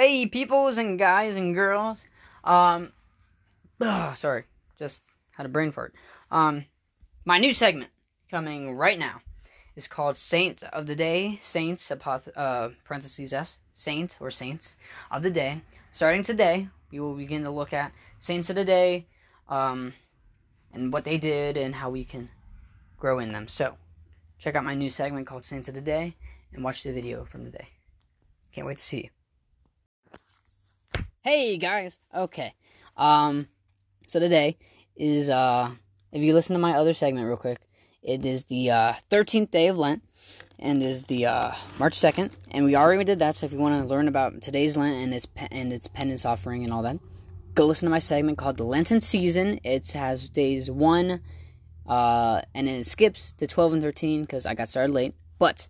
Hey, peoples and guys and girls. Um, ugh, sorry, just had a brain fart. Um, my new segment coming right now is called Saints of the Day. Saints, uh, parentheses S, Saints or Saints of the Day. Starting today, we will begin to look at Saints of the Day, um, and what they did and how we can grow in them. So, check out my new segment called Saints of the Day and watch the video from the day. Can't wait to see you. Hey guys. Okay. Um so today is uh if you listen to my other segment real quick, it is the uh 13th day of Lent and is the uh March 2nd and we already did that so if you want to learn about today's Lent and its pe- and its penance offering and all that, go listen to my segment called the Lenten season. It has days 1 uh and then it skips to 12 and 13 cuz I got started late. But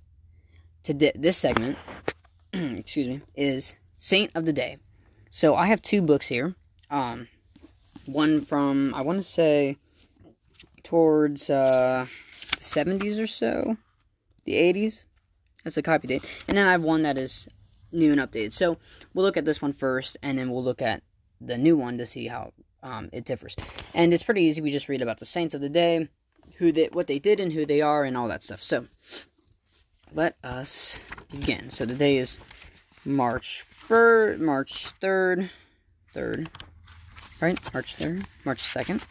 today this segment excuse me is Saint of the Day. So I have two books here. Um, one from I want to say towards uh, 70s or so, the 80s. That's the copy date, and then I have one that is new and updated. So we'll look at this one first, and then we'll look at the new one to see how um, it differs. And it's pretty easy. We just read about the saints of the day, who they, what they did, and who they are, and all that stuff. So let us begin. So today is March 1st, March 3rd, 3rd, right? March 3rd, March 2nd.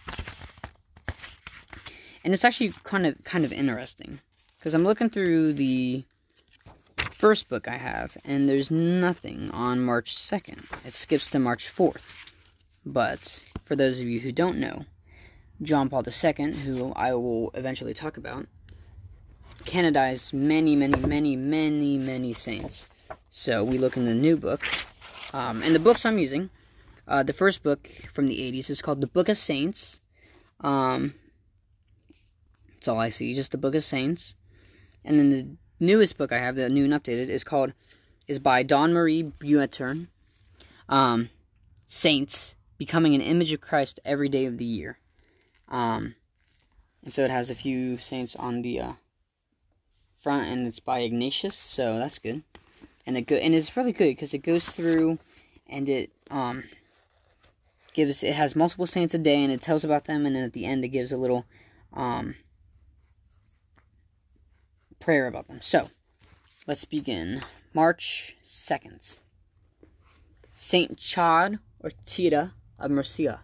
And it's actually kind of kind of interesting because I'm looking through the first book I have and there's nothing on March 2nd. It skips to March 4th. But for those of you who don't know, John Paul II, who I will eventually talk about, canonized many, many, many, many, many saints so we look in the new book. Um, and the books I'm using, uh, the first book from the 80s is called The Book of Saints. Um, that's all I see, just the Book of Saints. And then the newest book I have, the new and updated, is called, is by Dawn Marie Beutner. Um, Saints, Becoming an Image of Christ Every Day of the Year. Um, and so it has a few saints on the uh, front, and it's by Ignatius, so that's good and it go and it's really good because it goes through and it um gives it has multiple saints a day and it tells about them and then at the end it gives a little um prayer about them. So let's begin. March second. Saint Chad or Tita of Mercia.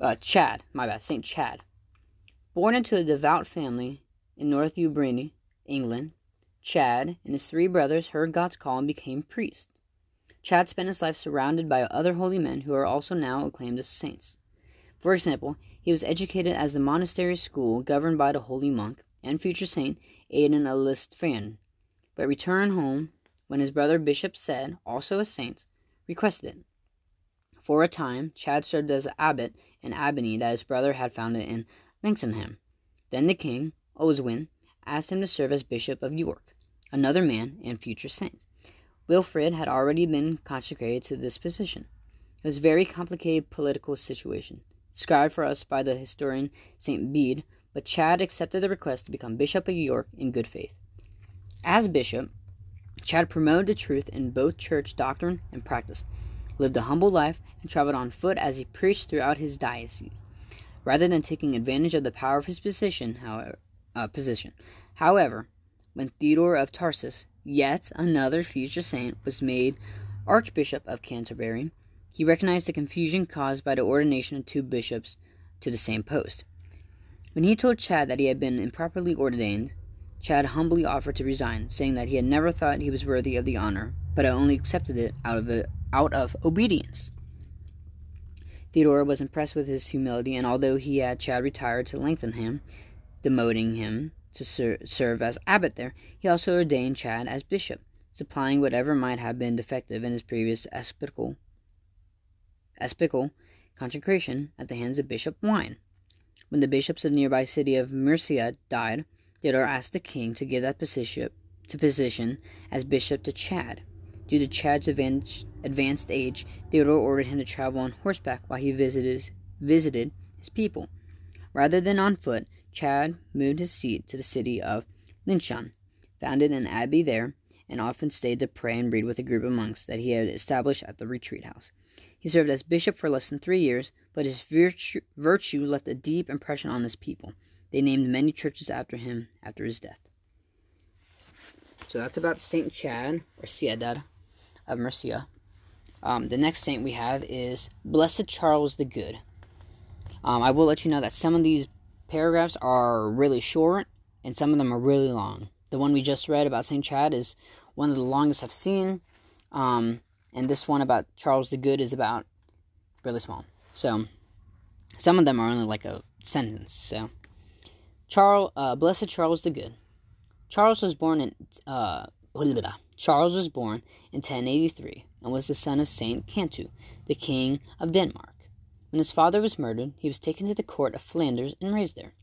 Uh, Chad, my bad, Saint Chad. Born into a devout family in Northumberland, England, Chad and his three brothers heard God's call and became priests. Chad spent his life surrounded by other holy men who are also now acclaimed as saints. For example, he was educated at the monastery school governed by the holy monk and future saint Aidan Elistfan, but returned home when his brother Bishop Cedd, also a saint, requested it. For a time, Chad served as abbot in Abbey that his brother had founded in Lastingham. Then the king, Oswin, asked him to serve as Bishop of York, another man and future saint. Wilfrid had already been consecrated to this position. It was a very complicated political situation, described for us by the historian St. Bede, but Chad accepted the request to become Bishop of York in good faith. As bishop, Chad promoted the truth in both church doctrine and practice, lived a humble life, and traveled on foot as he preached throughout his diocese. Rather than taking advantage of the power of his position, however, uh, position. However, when Theodore of Tarsus, yet another future saint, was made Archbishop of Canterbury, he recognized the confusion caused by the ordination of two bishops to the same post. When he told Chad that he had been improperly ordained, Chad humbly offered to resign, saying that he had never thought he was worthy of the honor, but had only accepted it out of, a, out of obedience. Theodore was impressed with his humility, and although he had Chad retire to Lastingham, demoting him to ser- serve as abbot there. He also ordained Chad as bishop, supplying whatever might have been defective in his previous episcopal, episcopal consecration at the hands of Bishop Wine. When the bishops of the nearby city of Mercia died, Theodore asked the king to give that position to position as bishop to Chad. Due to Chad's advanced age, Theodore ordered him to travel on horseback while he visited his people. Rather than on foot, Chad moved his seat to the city of Linshan, founded an abbey there, and often stayed to pray and read with a group of monks that he had established at the retreat house. He served as bishop for less than three years, but his virtue, virtue left a deep impression on his people. They named many churches after him after his death. So that's about Saint Chad or Ceadda of Mercia. Um, the next saint we have is Blessed Charles the Good. Um, I will let you know that some of these paragraphs are really short and some of them are really long. The one we just read about Saint Chad is one of the longest I've seen, um, and this one about Charles the Good is about really small. So some of them are only like a sentence. So Charles, uh, Blessed Charles the Good. Charles was born in uh, Charles was born in 1083 and was the son of Saint Canute, the king of Denmark. When his father was murdered, he was taken to the court of Flanders and raised there.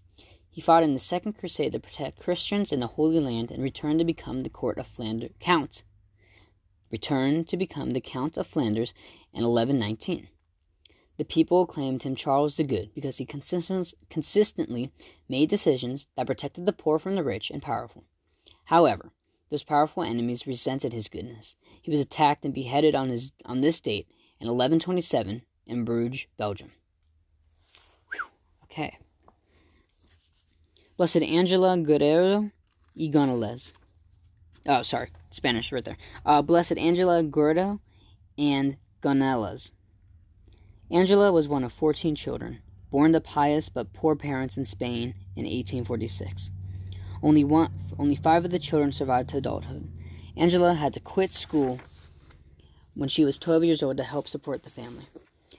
He fought in the Second Crusade to protect Christians in the Holy Land and returned to become the court of Flanders count. Returned to become the Count of Flanders in 1119. The people acclaimed him Charles the Good because he consistently made decisions that protected the poor from the rich and powerful. However, those powerful enemies resented his goodness. He was attacked and beheaded on, his, on this date in 1127 in Bruges, Belgium. Okay. Blessed Angela Guerrero y Gonzalez. Oh, sorry, Spanish right there. Uh, Blessed Angela Guerrero and Gonzalez. Angela was one of 14 children, born to pious but poor parents in Spain in 1846. Only one, only five of the children survived to adulthood. Angela had to quit school when she was 12 years old to help support the family.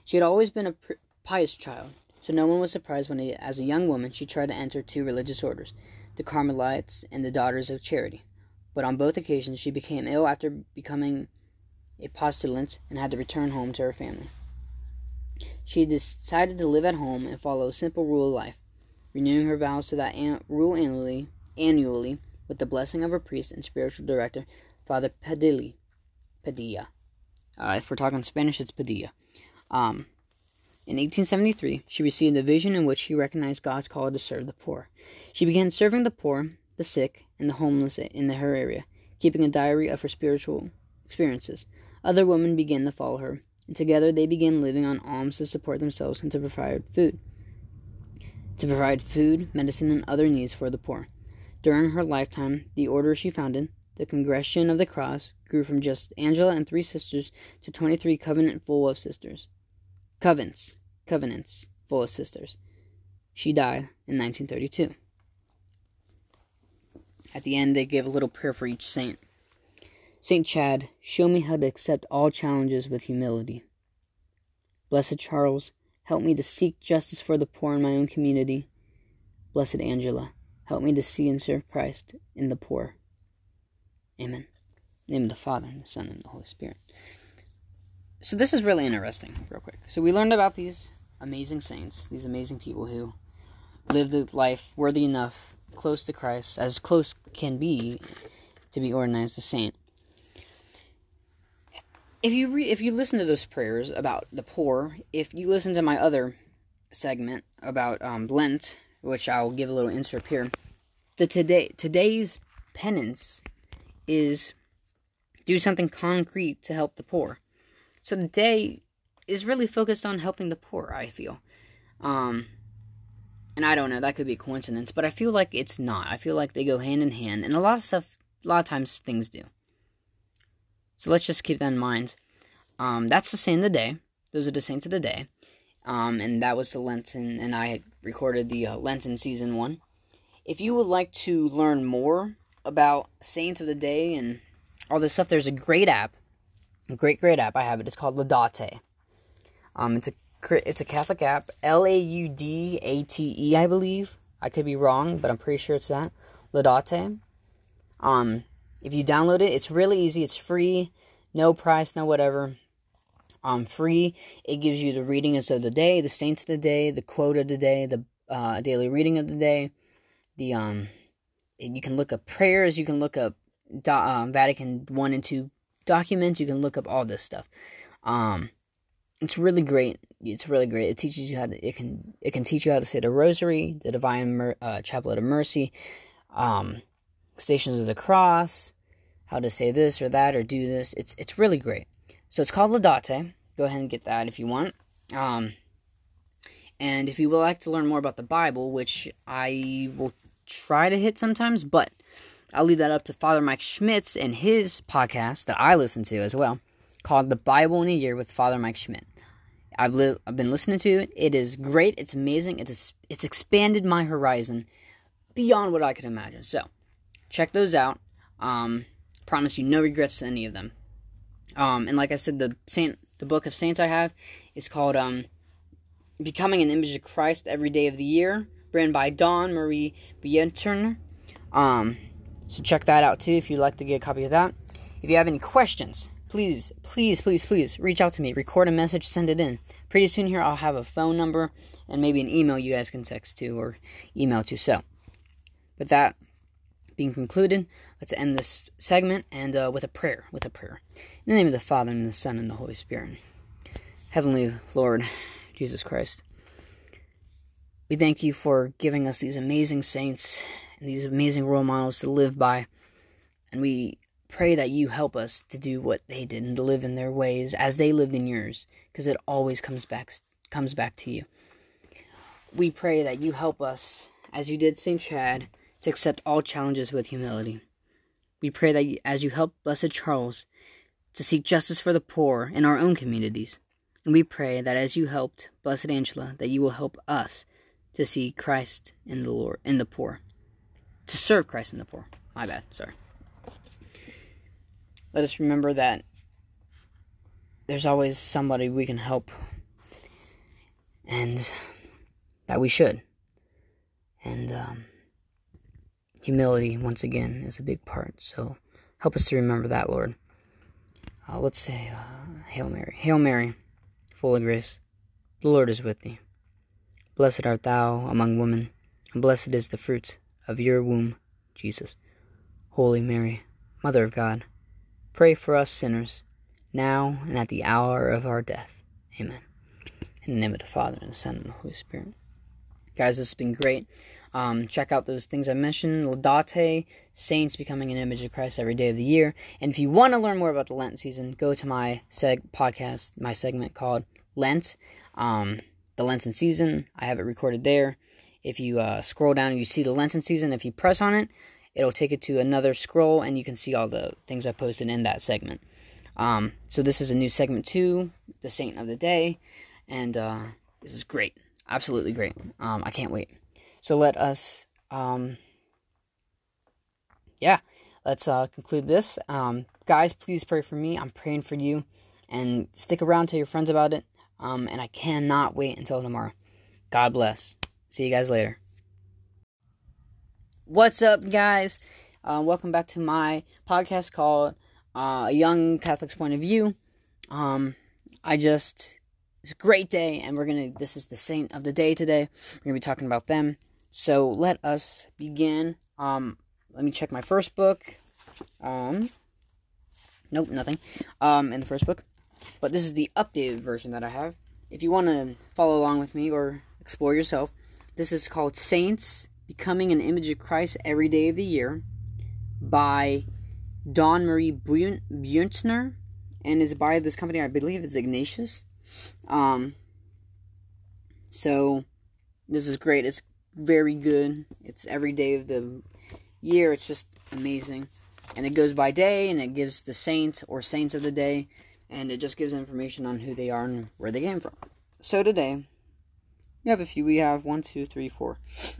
She had always been a pious child, so no one was surprised when, as a young woman, she tried to enter two religious orders, the Carmelites and the Daughters of Charity. But on both occasions, she became ill after becoming a postulant and had to return home to her family. She decided to live at home and follow a simple rule of life, renewing her vows to that an- rule annually annually with the blessing of her priest and spiritual director, Father Padilla. Padilla. Uh, if we're talking Spanish, it's Padilla. Um, in 1873, she received a vision in which she recognized God's call to serve the poor. She began serving the poor, the sick, and the homeless in her area, keeping a diary of her spiritual experiences. Other women began to follow her, and together they began living on alms to support themselves and to provide food. To provide food, medicine, and other needs for the poor. During her lifetime, the order she founded, the Congregation of the Cross, grew from just Angela and three sisters to 23 covenant full of sisters. Covenants, covenants full of sisters. She died in 1932. At the end, they give a little prayer for each saint. Saint Chad, show me how to accept all challenges with humility. Blessed Charles, help me to seek justice for the poor in my own community. Blessed Angela, Help me to see and serve Christ in the poor. Amen. In the name of the Father, and the Son, and the Holy Spirit. So this is really interesting, real quick. So we learned about these amazing saints, these amazing people who lived a life worthy enough, close to Christ, as close can be, to be as a saint. If you re- if you listen to those prayers about the poor, if you listen to my other segment about um, Lent which I'll give a little insert here. The today today's penance is do something concrete to help the poor. So the day is really focused on helping the poor, I feel. Um and I don't know, that could be a coincidence, but I feel like it's not. I feel like they go hand in hand, and a lot of stuff a lot of times things do. So let's just keep that in mind. Um, that's the saint of the day. Those are the saints of the day. Um, and that was the Lenten, and I had recorded the uh, Lenten season one. If you would like to learn more about Saints of the Day and all this stuff, there's a great app, great great app. I have it. It's called Laudate. Um, it's a it's a Catholic app, L A U D A T E, I believe. I could be wrong, but I'm pretty sure it's that. Laudate. Um, if you download it, it's really easy. It's free, no price, no whatever um, free. It gives you the readings of the day, the saints of the day, the quote of the day, the uh, daily reading of the day. The um, you can look up prayers. You can look up um, Vatican one and two documents. You can look up all this stuff. Um, it's really great. It's really great. It teaches you how to. It can. It can teach you how to say the Rosary, the Divine Mer- uh, Chaplet of Mercy, um, Stations of the Cross, how to say this or that or do this. It's it's really great. So it's called Laudate. Go ahead and get that if you want. Um, and if you would like to learn more about the Bible, which I will try to hit sometimes, but I'll leave that up to Father Mike Schmitz and his podcast that I listen to as well, called The Bible in a Year with Father Mike Schmitz. I've li- I've been listening to it. It is great. It's amazing. It's it's expanded my horizon beyond what I could imagine. So check those out. Um, promise you no regrets to any of them. Um, and like I said, the saint the book of saints I have is called um, Becoming an Image of Christ Every Day of the Year, written by Dawn Marie Beutner. Um, so check that out too if you'd like to get a copy of that. If you have any questions, please, please, please, please reach out to me. Record a message, send it in. Pretty soon here, I'll have a phone number and maybe an email you guys can text to or email to. So, with that being concluded, let's end this segment and uh, with a prayer. With a prayer. In the name of the Father and the Son and the Holy Spirit. Heavenly Lord, Jesus Christ, we thank you for giving us these amazing saints and these amazing role models to live by. And we pray that you help us to do what they did and to live in their ways as they lived in yours, because it always comes back comes back to you. We pray that you help us, as you did St. Chad, to accept all challenges with humility. We pray that as you help Blessed Charles to seek justice for the poor in our own communities, and we pray that as you helped Blessed Angela, that you will help us to see Christ in the Lord in the poor, to serve Christ in the poor. My bad, sorry. Let us remember that there's always somebody we can help, and that we should. And um, humility, once again, is a big part. So help us to remember that, Lord. Uh, let's say, uh, Hail Mary. Hail Mary, full of grace, the Lord is with thee. Blessed art thou among women, and blessed is the fruit of your womb, Jesus. Holy Mary, Mother of God, pray for us sinners, now and at the hour of our death. Amen. In the name of the Father, and the Son, and the Holy Spirit. Guys, this has been great. Um, check out those things I mentioned Laudate, Saints Becoming an Image of Christ every day of the year. And if you want to learn more about the Lent season, go to my seg- podcast, my segment called Lent. Um, the Lenten season. I have it recorded there. If you uh, scroll down and you see the Lenten season, if you press on it, it'll take it to another scroll and you can see all the things I posted in that segment. Um, so this is a new segment too, the Saint of the Day, and uh, this is great, absolutely great. Um, I can't wait. So let us, um, yeah, let's uh, conclude this. Um, guys, please pray for me. I'm praying for you, and stick around, tell your friends about it. Um, and I cannot wait until tomorrow. God bless. See you guys later. What's up, guys? Uh, welcome back to my podcast called uh, A Young Catholic's Point of View. Um, I just, it's a great day, and we're gonna, this is the saint of the day today. We're gonna be talking about them. So let us begin. Um, let me check my first book. Um, nope, nothing. Um, in the first book but this is the updated version that I have. If you want to follow along with me or explore yourself, this is called Saints Becoming an Image of Christ Every Day of the Year by Dawn Marie Beutner and is by this company, I believe it's Ignatius. Um, so this is great. It's very good. It's every day of the year. It's just amazing. And it goes by day and it gives the saint or saints of the day and it just gives information on who they are and where they came from. So today, we have a few. We have one, two, three, four.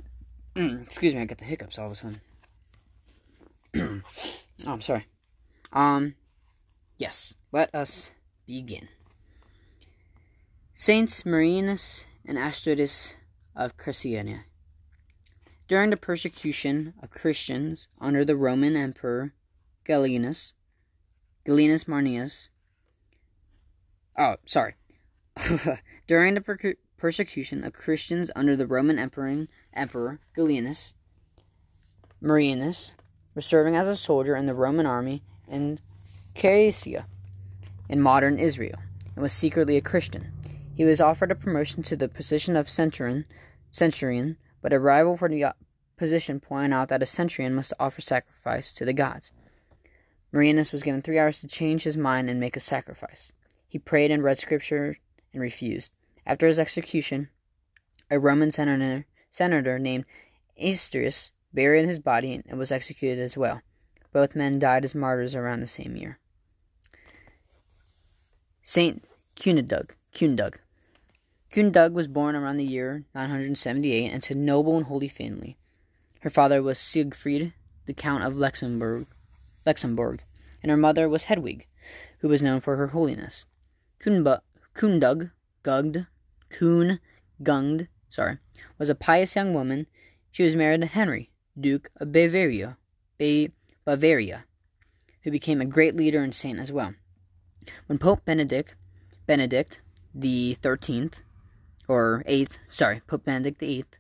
Excuse me, I got the hiccups all of a sudden. oh, I'm sorry. Um, yes, let us begin. Saints Marinus and Astridis of Christiania. During the persecution of Christians under the Roman Emperor Gallienus, Gallienus Marnius, Oh, sorry. During the per- persecution of Christians under the Roman Emperor, Emperor Gallienus, Marianus was serving as a soldier in the Roman army in Caesarea, in modern Israel, and was secretly a Christian. He was offered a promotion to the position of centurion, centurion but a rival for the position pointed out that a centurion must offer sacrifice to the gods. Marianus was given three hours to change his mind and make a sacrifice. He prayed and read scripture and refused. After his execution, a Roman senator, senator named Asterius buried his body and was executed as well. Both men died as martyrs around the same year. Saint Cunedug. Cunedug. Cunedug was born around the year 978 into a noble and holy family. Her father was Siegfried, the Count of Luxembourg, Luxembourg, and her mother was Hedwig, who was known for her holiness. Kundug, Gugd, Kuhn, Gungd, sorry, was a pious young woman. She was married to Henry, Duke of Bavaria, ba- Bavaria, who became a great leader and saint as well. When Pope Benedict, Benedict the Thirteenth, or eighth, sorry, Pope Benedict the Eighth,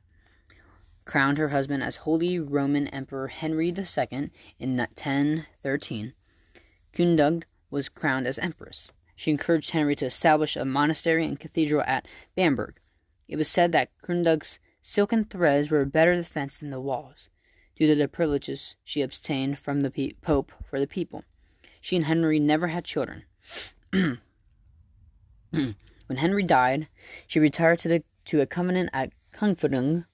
crowned her husband as Holy Roman Emperor Henry II in 1013. Kundugd was crowned as empress. She encouraged Henry to establish a monastery and cathedral at Bamberg. It was said that Kundug's silken threads were a better defense than the walls, due to the privileges she obtained from the pe- Pope for the people. She and Henry never had children. when Henry died, she retired to, the, to a convent at Kungfudung,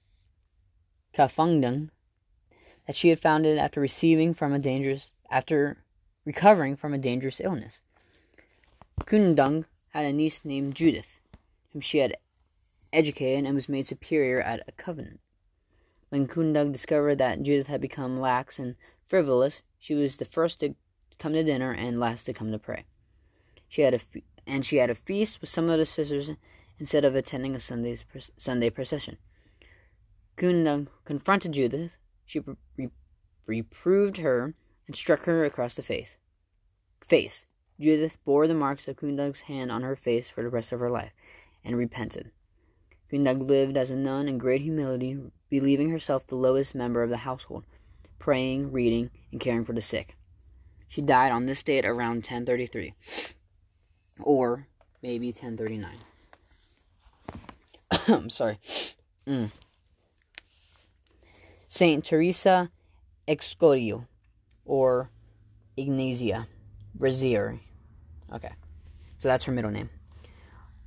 Kafungdung, that she had founded after receiving from a dangerous after recovering from a dangerous illness. Kundung had a niece named Judith, whom she had educated and was made superior at a convent. When Kundung discovered that Judith had become lax and frivolous, she was the first to come to dinner and last to come to pray. She had a fe- and she had a feast with some of the sisters instead of attending a Sunday's Sunday procession. Kundung confronted Judith. She re- reproved her and struck her across the face. Face. Judith bore the marks of Kundug's hand on her face for the rest of her life and repented. Kundug lived as a nun in great humility, believing herself the lowest member of the household, praying, reading, and caring for the sick. She died on this date around 1033, or maybe 1039. I'm sorry. Mm. Saint Teresa Excorio, or Ignazia Brazier. Okay, so that's her middle name.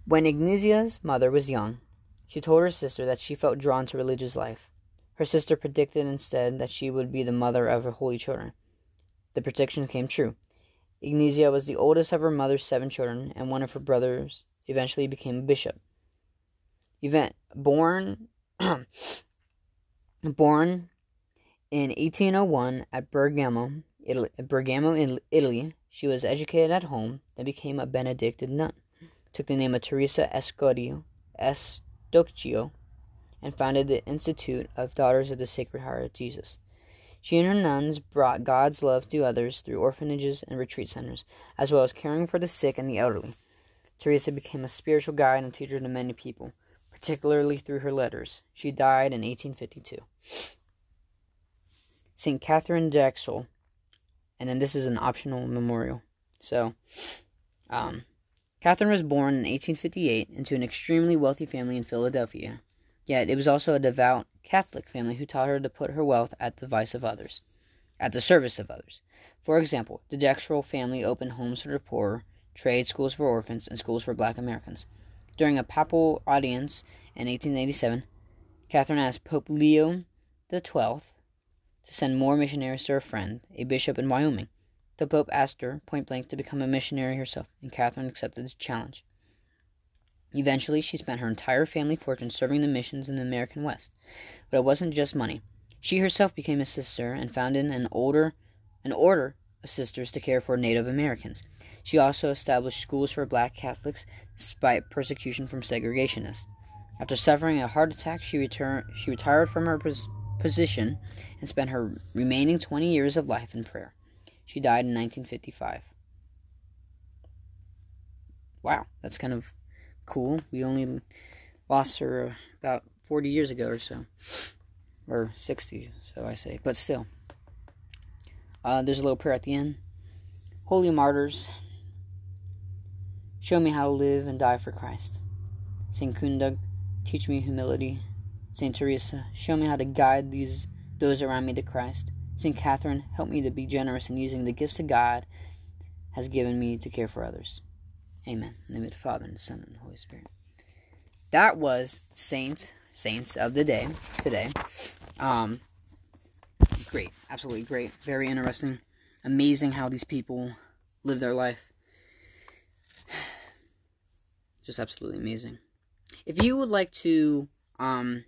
When Ignazia's mother was young, she told her sister that she felt drawn to religious life. Her sister predicted instead that she would be the mother of her holy children. The prediction came true. Ignazia was the oldest of her mother's seven children, and one of her brothers eventually became a bishop. Event born born in 1801 at Bergamo, Italy, Bergamo in Italy, she was educated at home, then became a Benedictine nun. Took the name of Teresa Escodio, Estocchio, and founded the Institute of Daughters of the Sacred Heart of Jesus. She and her nuns brought God's love to others through orphanages and retreat centers, as well as caring for the sick and the elderly. Teresa became a spiritual guide and teacher to many people, particularly through her letters. She died in 1852. St. Catherine Drexel, and then this is an optional memorial. So, um, Catherine was born in 1858 into an extremely wealthy family in Philadelphia. Yet it was also a devout Catholic family who taught her to put her wealth at the vice of others, at the service of others. For example, the Drexel family opened homes for the poor, trade schools for orphans, and schools for black Americans. During a papal audience in 1887, Catherine asked Pope Leo XII to send more missionaries to her friend, a bishop in Wyoming. The Pope asked her point blank to become a missionary herself, and Catherine accepted the challenge. Eventually, she spent her entire family fortune serving the missions in the American West. But it wasn't just money. She herself became a sister and founded an older an order of sisters to care for Native Americans. She also established schools for black Catholics despite persecution from segregationists. After suffering a heart attack, she, returned, she retired from her pos- position and spent her remaining 20 years of life in prayer. She died in 1955. Wow, that's kind of cool. We only lost her about 40 years ago or so. Or 60, so I say. But still. Uh, there's a little prayer at the end. Holy martyrs, show me how to live and die for Christ. St. Kundug, teach me humility. St. Teresa, show me how to guide these those around me to Christ. St. Catherine, help me to be generous in using the gifts that God has given me to care for others. Amen. In the name of the Father, and the Son, and the Holy Spirit. That was Saints, Saints of the Day today. Um, great, absolutely great, very interesting, amazing how these people live their life. Just absolutely amazing. If you would like to um,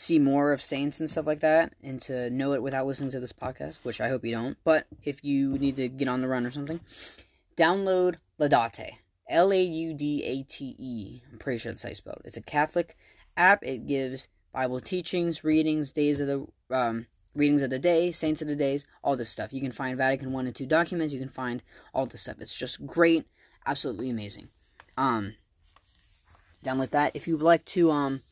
see more of saints and stuff like that, and to know it without listening to this podcast, which I hope you don't, but if you need to get on the run or something, download Laudate. L A U D A T E. I'm pretty sure that's how you spell it. It's a Catholic app. It gives Bible teachings, readings, days of the um, readings of the day, saints of the days, all this stuff. You can find Vatican one and two documents. You can find all this stuff. It's just great, absolutely amazing. Um, download that. If you'd like to um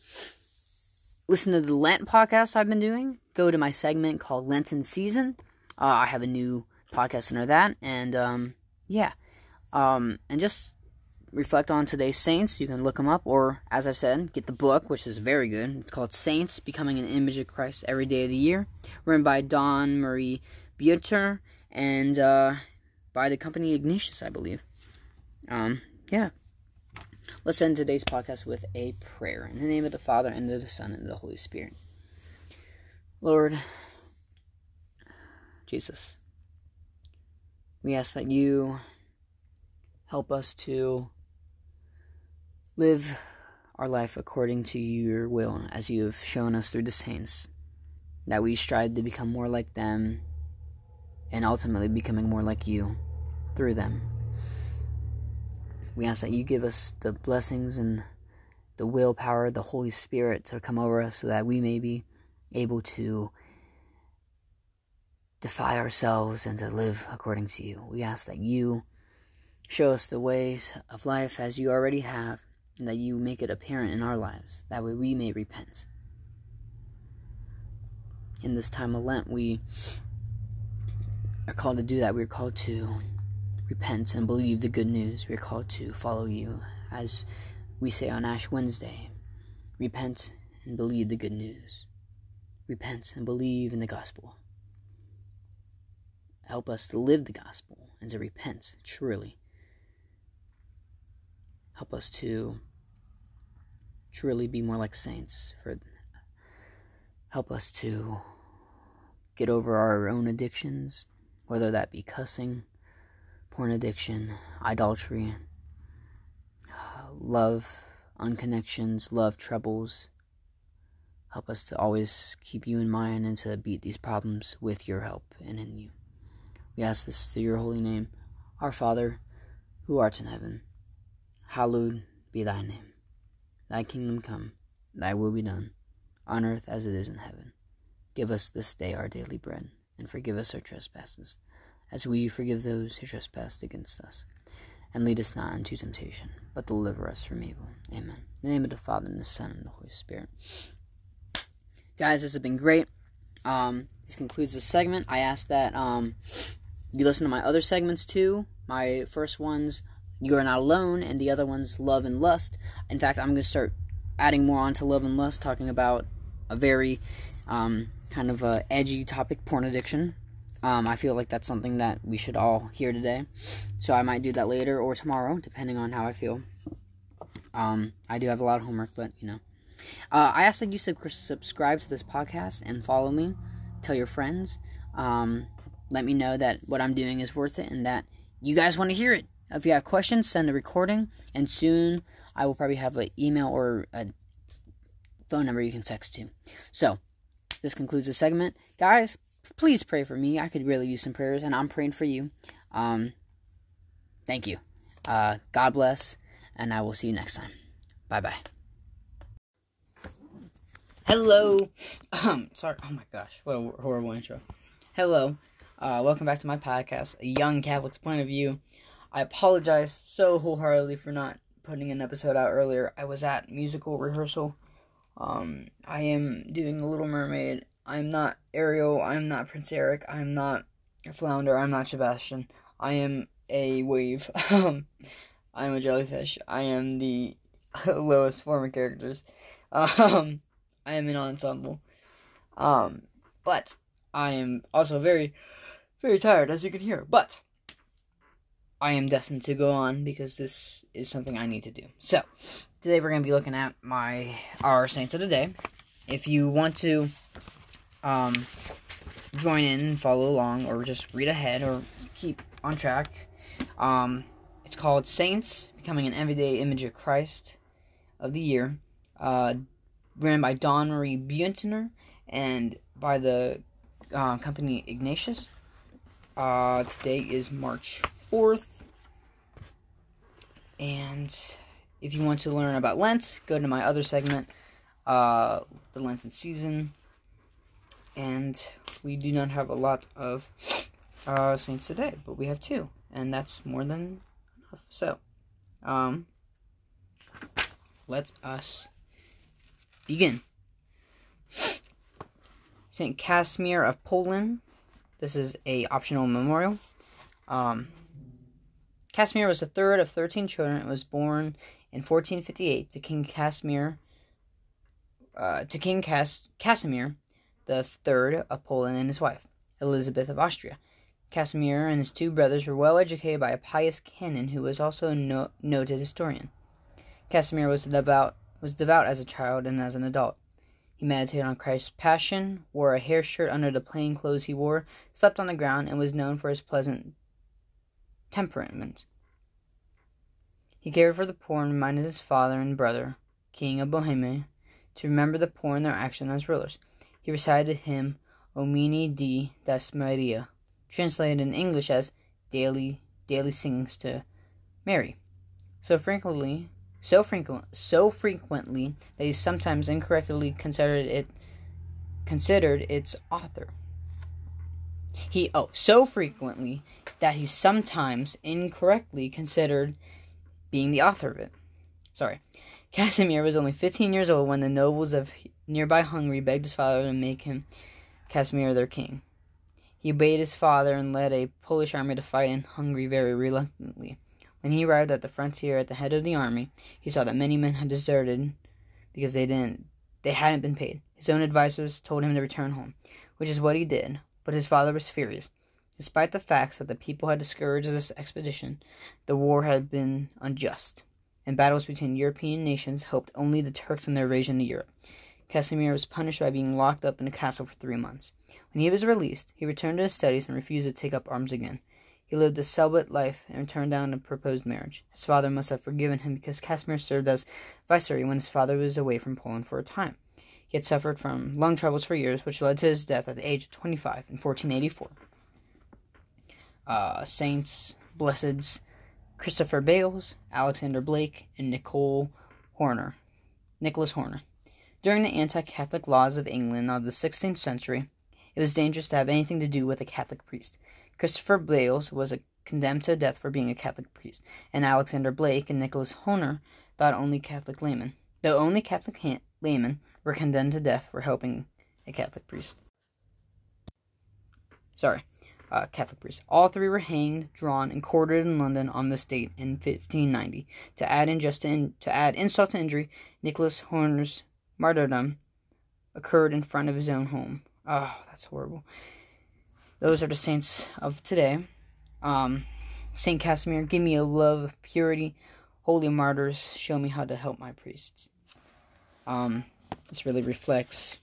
listen to the Lent podcast I've been doing, go to my segment called Lenten Season. Uh, I have a new podcast under that, and um, yeah, um, and just reflect on today's saints. You can look them up, or as I've said, get the book, which is very good. It's called Saints: Becoming an Image of Christ Every Day of the Year, written by Don Marie Buter and uh, by the company Ignatius, I believe. Um, yeah. Let's end today's podcast with a prayer. In the name of the Father, and of the Son, and of the Holy Spirit. Lord, Jesus, we ask that you help us to live our life according to your will, as you have shown us through the saints, that we strive to become more like them, and ultimately becoming more like you through them. We ask that you give us the blessings and the willpower, the Holy Spirit to come over us so that we may be able to defy ourselves and to live according to you. We ask that you show us the ways of life as you already have, and that you make it apparent in our lives. That way we may repent. In this time of Lent, we are called to do that. We're called to repent and believe the good news. We're called to follow you, as we say on Ash Wednesday. Repent and believe the good news. Repent and believe in the gospel. Help us to live the gospel and to repent truly. Help us to truly be more like saints. For help us to get over our own addictions, whether that be cussing, porn addiction, idolatry, love unconnections, love troubles. Help us to always keep you in mind and to beat these problems with your help and in you. We ask this through your holy name, our Father, who art in heaven. Hallowed be thy name. Thy kingdom come, thy will be done, on earth as it is in heaven. Give us this day our daily bread, and forgive us our trespasses as we forgive those who trespass against us. And lead us not into temptation, but deliver us from evil. Amen. In the name of the Father, and the Son, and the Holy Spirit. Guys, this has been great. Um, this concludes this segment. I ask that um, you listen to my other segments too. My first ones, You Are Not Alone, and the other ones, Love and Lust. In fact, I'm going to start adding more onto Love and Lust, talking about a very um, kind of a edgy topic, porn addiction. Um, I feel like that's something that we should all hear today. So I might do that later or tomorrow, depending on how I feel. Um, I do have a lot of homework, but you know. Uh, I ask that you sub- subscribe to this podcast and follow me. Tell your friends. Um, let me know that what I'm doing is worth it and that you guys want to hear it. If you have questions, send a recording, and soon I will probably have an email or a phone number you can text to. So, this concludes the segment. Guys, please pray for me. I could really use some prayers, and I'm praying for you. Um, thank you. Uh, God bless, and I will see you next time. Bye bye. Hello. Um, sorry. Oh my gosh, what a horrible intro. Hello. Uh, welcome back to my podcast, A Young Catholic's Point of View. I apologize so wholeheartedly for not putting an episode out earlier. I was at musical rehearsal. Um, I am doing The Little Mermaid I'm not Ariel. I'm not Prince Eric. I'm not Flounder. I'm not Sebastian. I am a wave. Um, I'm a jellyfish. I am the lowest form of characters. Um, I am an ensemble. Um, but I am also very, very tired, as you can hear. But I am destined to go on because this is something I need to do. So today we're going to be looking at my our saints of the day. If you want to um, join in, follow along, or just read ahead or keep on track, um, it's called Saints Becoming an Everyday Image of Christ of the Year, uh, ran by Dawn Marie Beutner and by the uh, company Ignatius. Uh, today is March 4th. And if you want to learn about Lent, go to my other segment, uh, the Lenten season. And we do not have a lot of uh, saints today, but we have two, and that's more than enough. So, um, let us begin. Saint Casimir of Poland. This is a optional memorial. Um, Casimir was the third of 13 children and was born in 1458 to King Casimir uh, to King Cas- Casimir the third of Poland and his wife, Elizabeth of Austria. Casimir and his two brothers were well educated by a pious canon who was also a no- noted historian. Casimir was devout was devout as a child and as an adult. He meditated on Christ's passion, wore a hair shirt under the plain clothes he wore, slept on the ground, and was known for his pleasant temperament. He cared for the poor and reminded his father and brother, king of Bohemia, to remember the poor in their action as rulers. He recited the hymn O Mini di das Maria, translated in English as daily daily singings to Mary. So frequently so frequent so frequently that he sometimes incorrectly considered it considered its author. He oh so frequently that he sometimes incorrectly considered being the author of it. Sorry. Casimir was only 15 years old when the nobles of nearby Hungary begged his father to make him Casimir their king. He obeyed his father and led a Polish army to fight in Hungary very reluctantly. When he arrived at the frontier at the head of the army, he saw that many men had deserted because they didn't they hadn't been paid. His own advisers told him to return home, which is what he did, but his father was furious. Despite the facts that the people had discouraged this expedition, the war had been unjust, and battles between European nations helped only the Turks in their invasion of Europe. Casimir was punished by being locked up in a castle for three months. When he was released, he returned to his studies and refused to take up arms again. He lived a celibate life and turned down a proposed marriage. His father must have forgiven him because Casimir served as viceroy when his father was away from Poland for a time. He had suffered from lung troubles for years, which led to his death at the age of 25 in 1484 uh, Saints, Blesseds, Christopher Bales, Alexander Blake, and Nicole Horner. Nicholas Horner. During the anti Catholic laws of England of the 16th century, it was dangerous to have anything to do with a Catholic priest. Christopher Bales was condemned to death for being a Catholic priest, and Alexander Blake and Nicholas Horner thought only Catholic laymen. Though only Catholic ha- laymen were condemned to death for helping a Catholic priest. Sorry uh, Catholic priests. All three were hanged, drawn, and quartered in London on this date in 1590. To add in, to add insult to injury, Nicholas Horner's martyrdom occurred in front of his own home. Oh, that's horrible. Those are the saints of today. Um, Saint Casimir, give me a love of purity. Holy martyrs, show me how to help my priests. Um, this really reflects.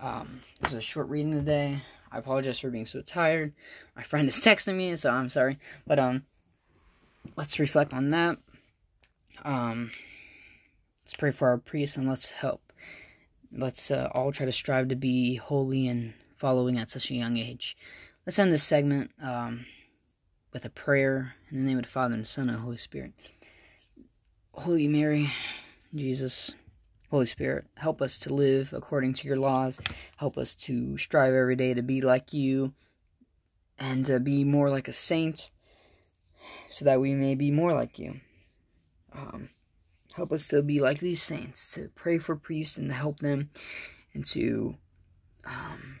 Um, this is a short reading today. I apologize for being so tired. My friend is texting me, so I'm sorry. But um let's reflect on that. Um let's pray for our priests and let's help. Let's uh, all try to strive to be holy and following at such a young age. Let's end this segment um, with a prayer in the name of the Father and Son and the Holy Spirit. Holy Mary, Jesus, Holy Spirit, help us to live according to your laws. Help us to strive every day to be like you and to be more like a saint so that we may be more like you. Um, help us to be like these saints, to pray for priests and to help them and to um,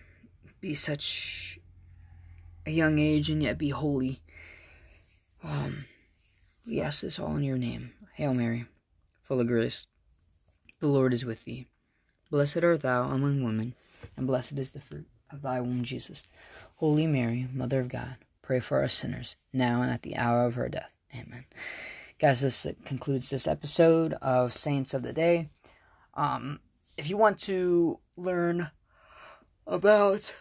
be such a young age and yet be holy. Um, we ask this all in your name. Hail Mary, full of grace. The Lord is with thee. Blessed art thou among women, and blessed is the fruit of thy womb, Jesus. Holy Mary, Mother of God, pray for us sinners, now and at the hour of our death. Amen. Guys, this concludes this episode of Saints of the Day. Um, if you want to learn about,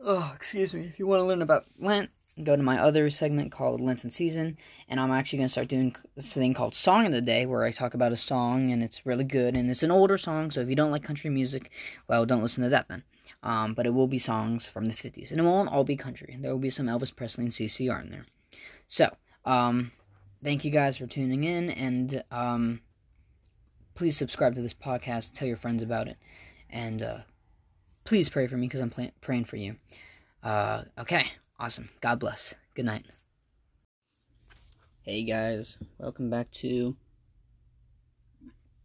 oh, excuse me, if you want to learn about Lent, go to my other segment called Lenten Season, and I'm actually going to start doing this thing called Song of the Day, where I talk about a song, and it's really good, and it's an older song, so if you don't like country music, well, don't listen to that then. Um, but it will be songs from the 50s, and it won't all be country. There will be some Elvis Presley and CCR in there. So, um, thank you guys for tuning in, and um, please subscribe to this podcast, tell your friends about it, and uh, please pray for me because I'm play- praying for you. Uh, okay. Awesome. God bless. Good night. Hey guys, welcome back to.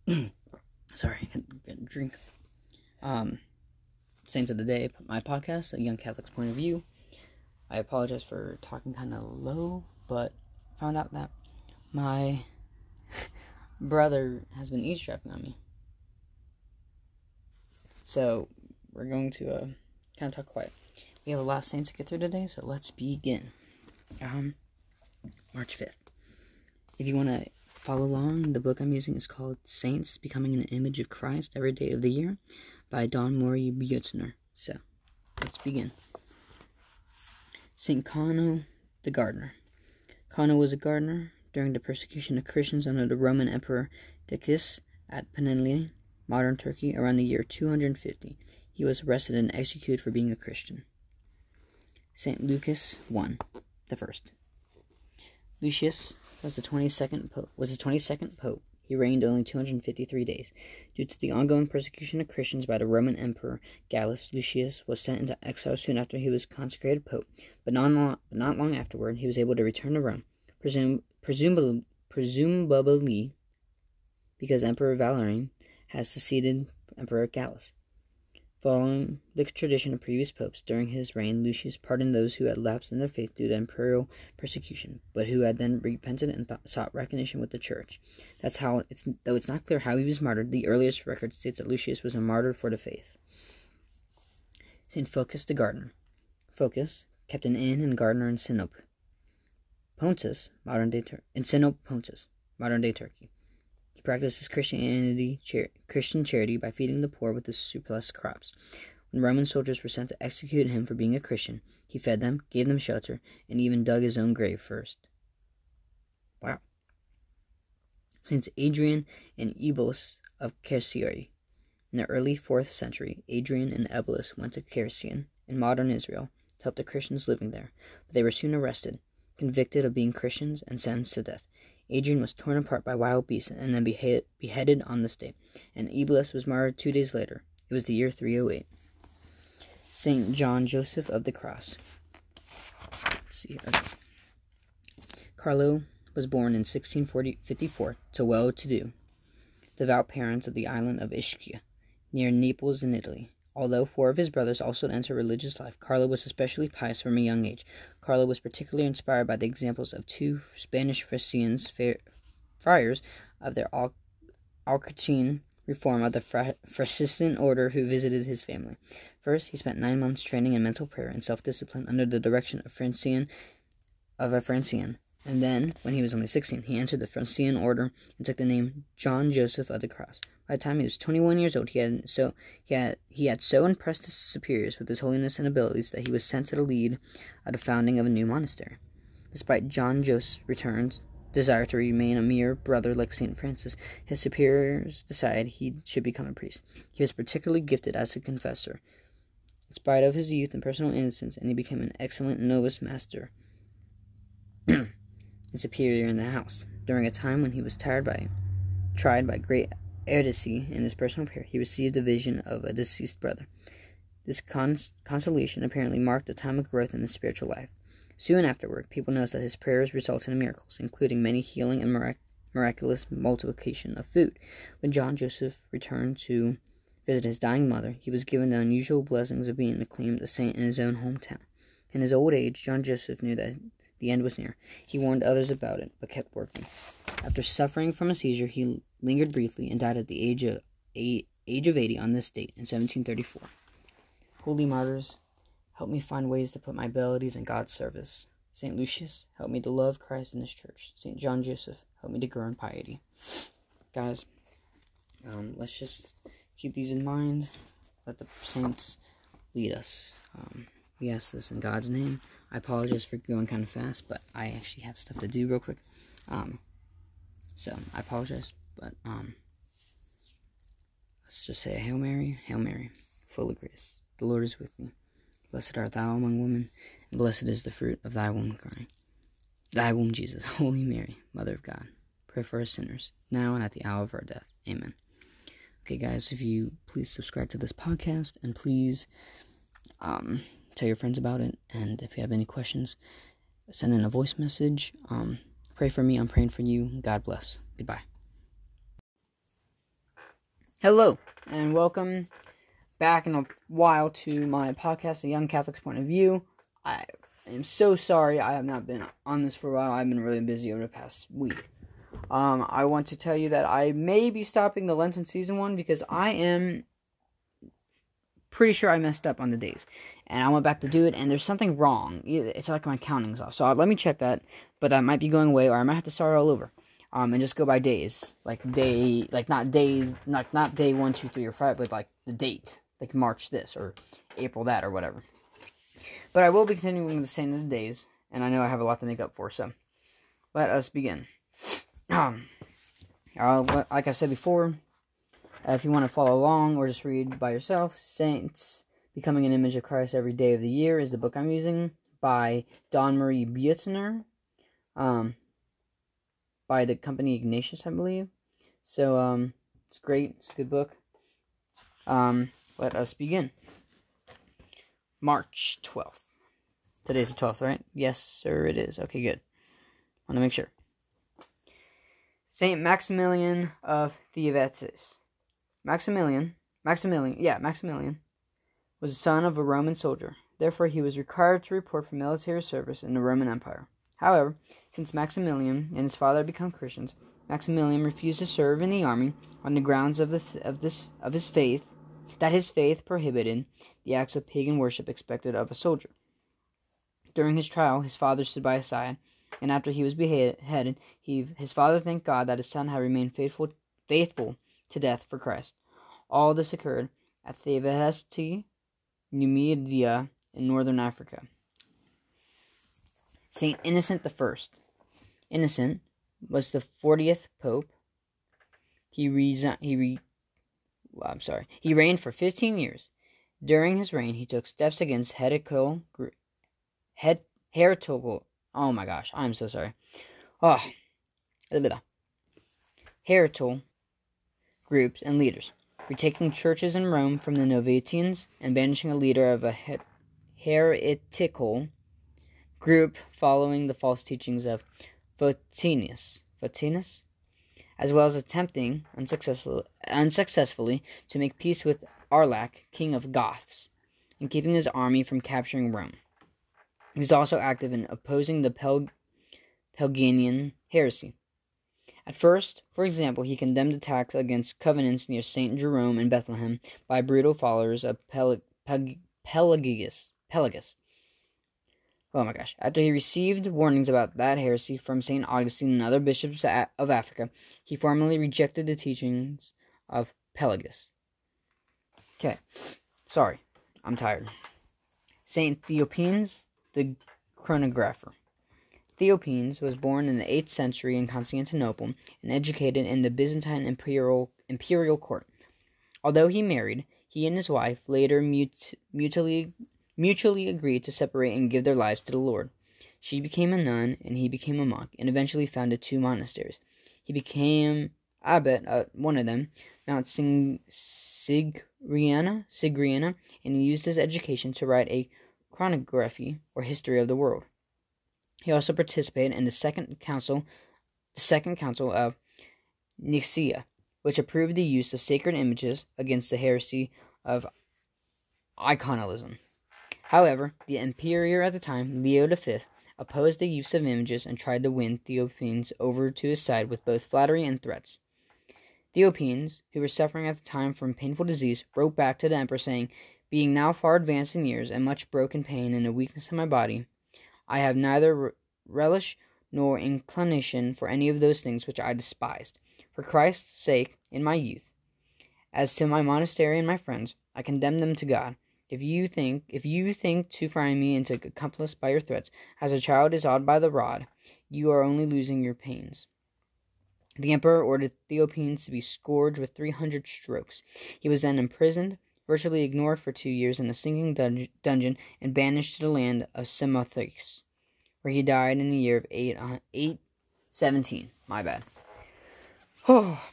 Sorry, get a drink. Um, Saints of the Day, my podcast, a young Catholic's point of view. I apologize for talking kind of low, but found out that my brother has been eavesdropping on me. So we're going to uh, kind of talk quiet. We have a lot of saints to get through today, so let's begin. Um, March 5th. If you want to follow along, the book I'm using is called Saints Becoming an Image of Christ Every Day of the Year by Dawn Marie Beutner. So, let's begin. St. Cano the Gardener. Cano was a gardener during the persecution of Christians under the Roman Emperor Decius at Pannonia, modern Turkey, around the year 250. He was arrested and executed for being a Christian. St. Lucas 1, the first. Lucius was the 22nd pope, was the 22nd pope. He reigned only 253 days. Due to the ongoing persecution of Christians by the Roman Emperor Gallus, Lucius was sent into exile soon after he was consecrated pope, but not long, not long afterward he was able to return to Rome, presum, presumably because Emperor Valerian has succeeded Emperor Gallus. Following the tradition of previous popes, during his reign, Lucius pardoned those who had lapsed in their faith due to imperial persecution, but who had then repented and sought recognition with the church. That's how it's though it's not clear how he was martyred. The earliest record states that Lucius was a martyr for the faith. Saint Phocas the Gardener. Phocas kept an inn and gardener in Sinope. Pontus, modern day Tur- in Sinope, Pontus, modern day Turkey practices Christianity, char- Christian charity by feeding the poor with his surplus crops. When Roman soldiers were sent to execute him for being a Christian, he fed them, gave them shelter, and even dug his own grave first. Wow. Saints Adrian and Eubulus of Caesarea. In the early 4th century, Adrian and Eubulus went to Caesarea in modern Israel to help the Christians living there, but they were soon arrested, convicted of being Christians, and sentenced to death. Adrian was torn apart by wild beasts and then beheaded, on this day, and Eubulus was martyred two days later. It was the year 308. Saint John Joseph of the Cross. Let's see here. Carlo was born in 1654 to well-to-do, devout parents of the island of Ischia, near Naples in Italy. Although four of his brothers also entered religious life, Carlo was especially pious from a young age. Carlo was particularly inspired by the examples of two Spanish Frisians, friars of their Al- Albertine reform of the Fra- Franciscan order who visited his family. First, he spent nine months training in mental prayer and self-discipline under the direction of Francian of a Francian. And then, when he was only 16, he entered the Franciscan order and took the name John Joseph of the Cross. By the time he was 21 years old, he had so he had he had so impressed his superiors with his holiness and abilities that he was sent to lead at the founding of a new monastery. Despite John Joseph's returns desire to remain a mere brother like St. Francis, his superiors decided he should become a priest. He was particularly gifted as a confessor, in spite of his youth and personal innocence, and he became an excellent novice master and superior in the house. During a time when he was tired by, tried by great Eudoxy in his personal prayer, he received a vision of a deceased brother. This cons- consolation apparently marked a time of growth in his spiritual life. Soon afterward, people noticed that his prayers resulted in miracles, including many healing and mirac- miraculous multiplication of food. When John Joseph returned to visit his dying mother, he was given the unusual blessings of being acclaimed a saint in his own hometown. In his old age, John Joseph knew that the end was near. He warned others about it, but kept working. After suffering from a seizure, he lingered briefly and died at the age of eight, age of 80 on this date in 1734. Holy Martyrs help me find ways to put my abilities in God's service. St. Lucius, help me to love Christ in His church. St. John Joseph, help me to grow in piety. Guys, um, let's just keep these in mind. Let the saints lead us. Um, we ask this in God's name. I apologize for going kind of fast, but I actually have stuff to do real quick. Um, so I apologize, but um, let's just say a Hail Mary, Hail Mary, full of grace. The Lord is with thee. Blessed art thou among women, and blessed is the fruit of thy womb, crying. Thy womb, Jesus, Holy Mary, Mother of God, pray for us sinners, now and at the hour of our death. Amen. Okay, guys, if you please subscribe to this podcast and please um, tell your friends about it. And if you have any questions, send in a voice message. Um, pray for me. I'm praying for you. God bless. Goodbye. Hello, and welcome back in a while to my podcast, A Young Catholic's Point of View. I am so sorry I have not been on this for a while. I've been really busy over the past week. Um, I want to tell you that I may be stopping the Lenten season one because I am pretty sure I messed up on the days. And I went back to do it, and there's something wrong. It's like my counting's off. So let me check that. But that might be going away, or I might have to start all over. Um, and just go by days, like day, like not days, not not day one, two, three, or five, but like the date like March this or April that or whatever. But I will be continuing with the same of the days, and I know I have a lot to make up for, so let us begin. Um, uh, like I said before, uh, if you want to follow along or just read by yourself, Saints Becoming an Image of Christ Every Day of the Year is the book I'm using by Dawn Marie Beutner, um, by the company Ignatius, I believe. So, um, it's great. It's a good book. Um, let us begin. March 12th. Today's the 12th, right? Yes, sir, it is. Okay, good. Want to make sure. Saint Maximilian of Thievetis. Maximilian, Maximilian, yeah, Maximilian, was the son of a Roman soldier. Therefore, he was required to report for military service in the Roman Empire. However, since Maximilian and his father had become Christians, Maximilian refused to serve in the army on the grounds of the th- of this of his faith that his faith prohibited the acts of pagan worship expected of a soldier. During his trial, his father stood by his side, and after he was beheaded, he, his father thanked God that his son had remained faithful, faithful to death for Christ. All this occurred at Thevehesti, Numidia, in northern Africa. Saint Innocent I. Innocent was the 40th pope. He, resi- he re- well, I'm sorry, he reigned for 15 years. During his reign, he took steps against heretical, heretical, oh my gosh, I'm so sorry. Oh, heretical groups and leaders, retaking churches in Rome from the Novatians and banishing a leader of a heretical group following the false teachings of Photinus. As well as attempting unsuccessfully, unsuccessfully to make peace with Alaric, king of Goths, and keeping his army from capturing Rome. He was also active in opposing the Pel- Pelagian heresy. At first, for example, he condemned attacks against covenants near St. Jerome in Bethlehem by brutal followers of Pel- Pel- Pelagius. Pelagus Oh my gosh. After he received warnings about that heresy from St. Augustine and other bishops of Africa, he formally rejected the teachings of Pelagius. Okay. Sorry. I'm tired. St. Theophanes, the chronographer. Theophanes was born in the 8th century in Constantinople and educated in the Byzantine imperial, imperial court. Although he married, he and his wife later mut- mutually mutually agreed to separate and give their lives to the Lord. She became a nun and he became a monk, and eventually founded two monasteries. He became abbot at one of them, Mount Sing- Sigriana, Sigriana, and he used his education to write a chronography or history of the world. He also participated in the second council, the second council of Nicaea, which approved the use of sacred images against the heresy of iconolism. However, the emperor at the time, Leo V, opposed the use of images and tried to win Theophanes over to his side with both flattery and threats. Theophanes, who was suffering at the time from painful disease, wrote back to the emperor saying, Being now far advanced in years, and much broken pain and a weakness in my body, I have neither relish nor inclination for any of those things which I despised, for Christ's sake, in my youth. As to my monastery and my friends, I condemn them to God. If you think if you think to frighten me into accomplice by your threats, as a child is awed by the rod, you are only losing your pains. The emperor ordered Theophanes to be scourged with three hundred strokes. He was then imprisoned, virtually ignored for two years in a sinking dun- dungeon, and banished to the land of Samothrace, where he died in the year of eight, uh, 817. My bad. Oh,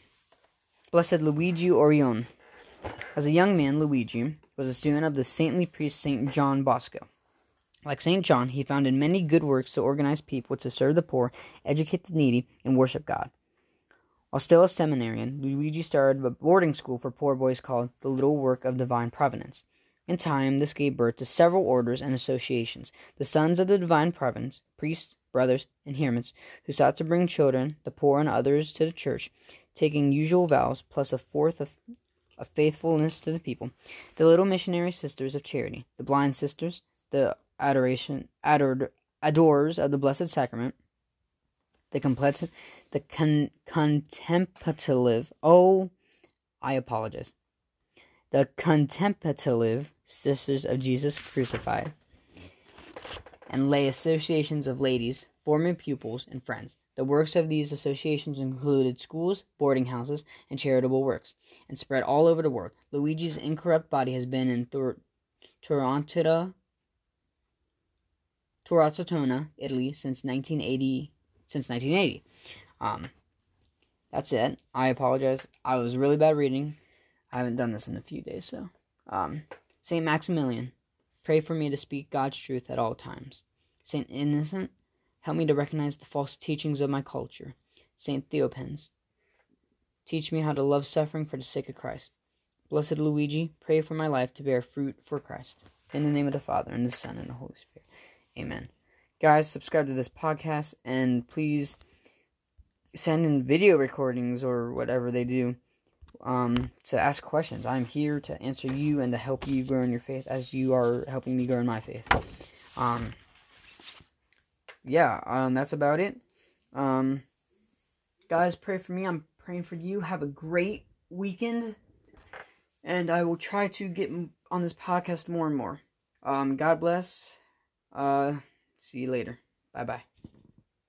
Blessed Luigi Orione. As a young man, Luigi was a student of the saintly priest Saint John Bosco. Like Saint John, he founded many good works to organize people to serve the poor, educate the needy, and worship God. While still a seminarian, Luigi started a boarding school for poor boys called the Little Work of Divine Providence. In time, this gave birth to several orders and associations, the Sons of the Divine Providence, priests, brothers, and hermits, who sought to bring children, the poor, and others to the church, taking usual vows, plus a fourth of, of faithfulness to the people. The Little Missionary Sisters of Charity, the Blind Sisters, the adoration, adored, adorers of the Blessed Sacrament, the complete, the con- contemplative. Oh, I apologize. The contemplative sisters of Jesus crucified, and lay associations of ladies, forming pupils and friends. The works of these associations included schools, boarding houses, and charitable works, and spread all over the world. Luigi's incorrupt body has been in Tor- Tortona, Italy, since 1980 since 1980. Um, that's it. I apologize. I was really bad reading. I haven't done this in a few days, so. Um, Saint Maximilian, pray for me to speak God's truth at all times. Saint Innocent, help me to recognize the false teachings of my culture. Saint Theophanes, teach me how to love suffering for the sake of Christ. Blessed Luigi, pray for my life to bear fruit for Christ. In the name of the Father, and the Son, and the Holy Spirit. Amen. Guys, subscribe to this podcast and please send in video recordings or whatever they do um, to ask questions. I'm here to answer you and to help you grow in your faith as you are helping me grow in my faith. Um, yeah, um, that's about it. Um, guys, pray for me. I'm praying for you. Have a great weekend. And I will try to get on this podcast more and more. Um, God bless. Uh, See you later. Bye bye.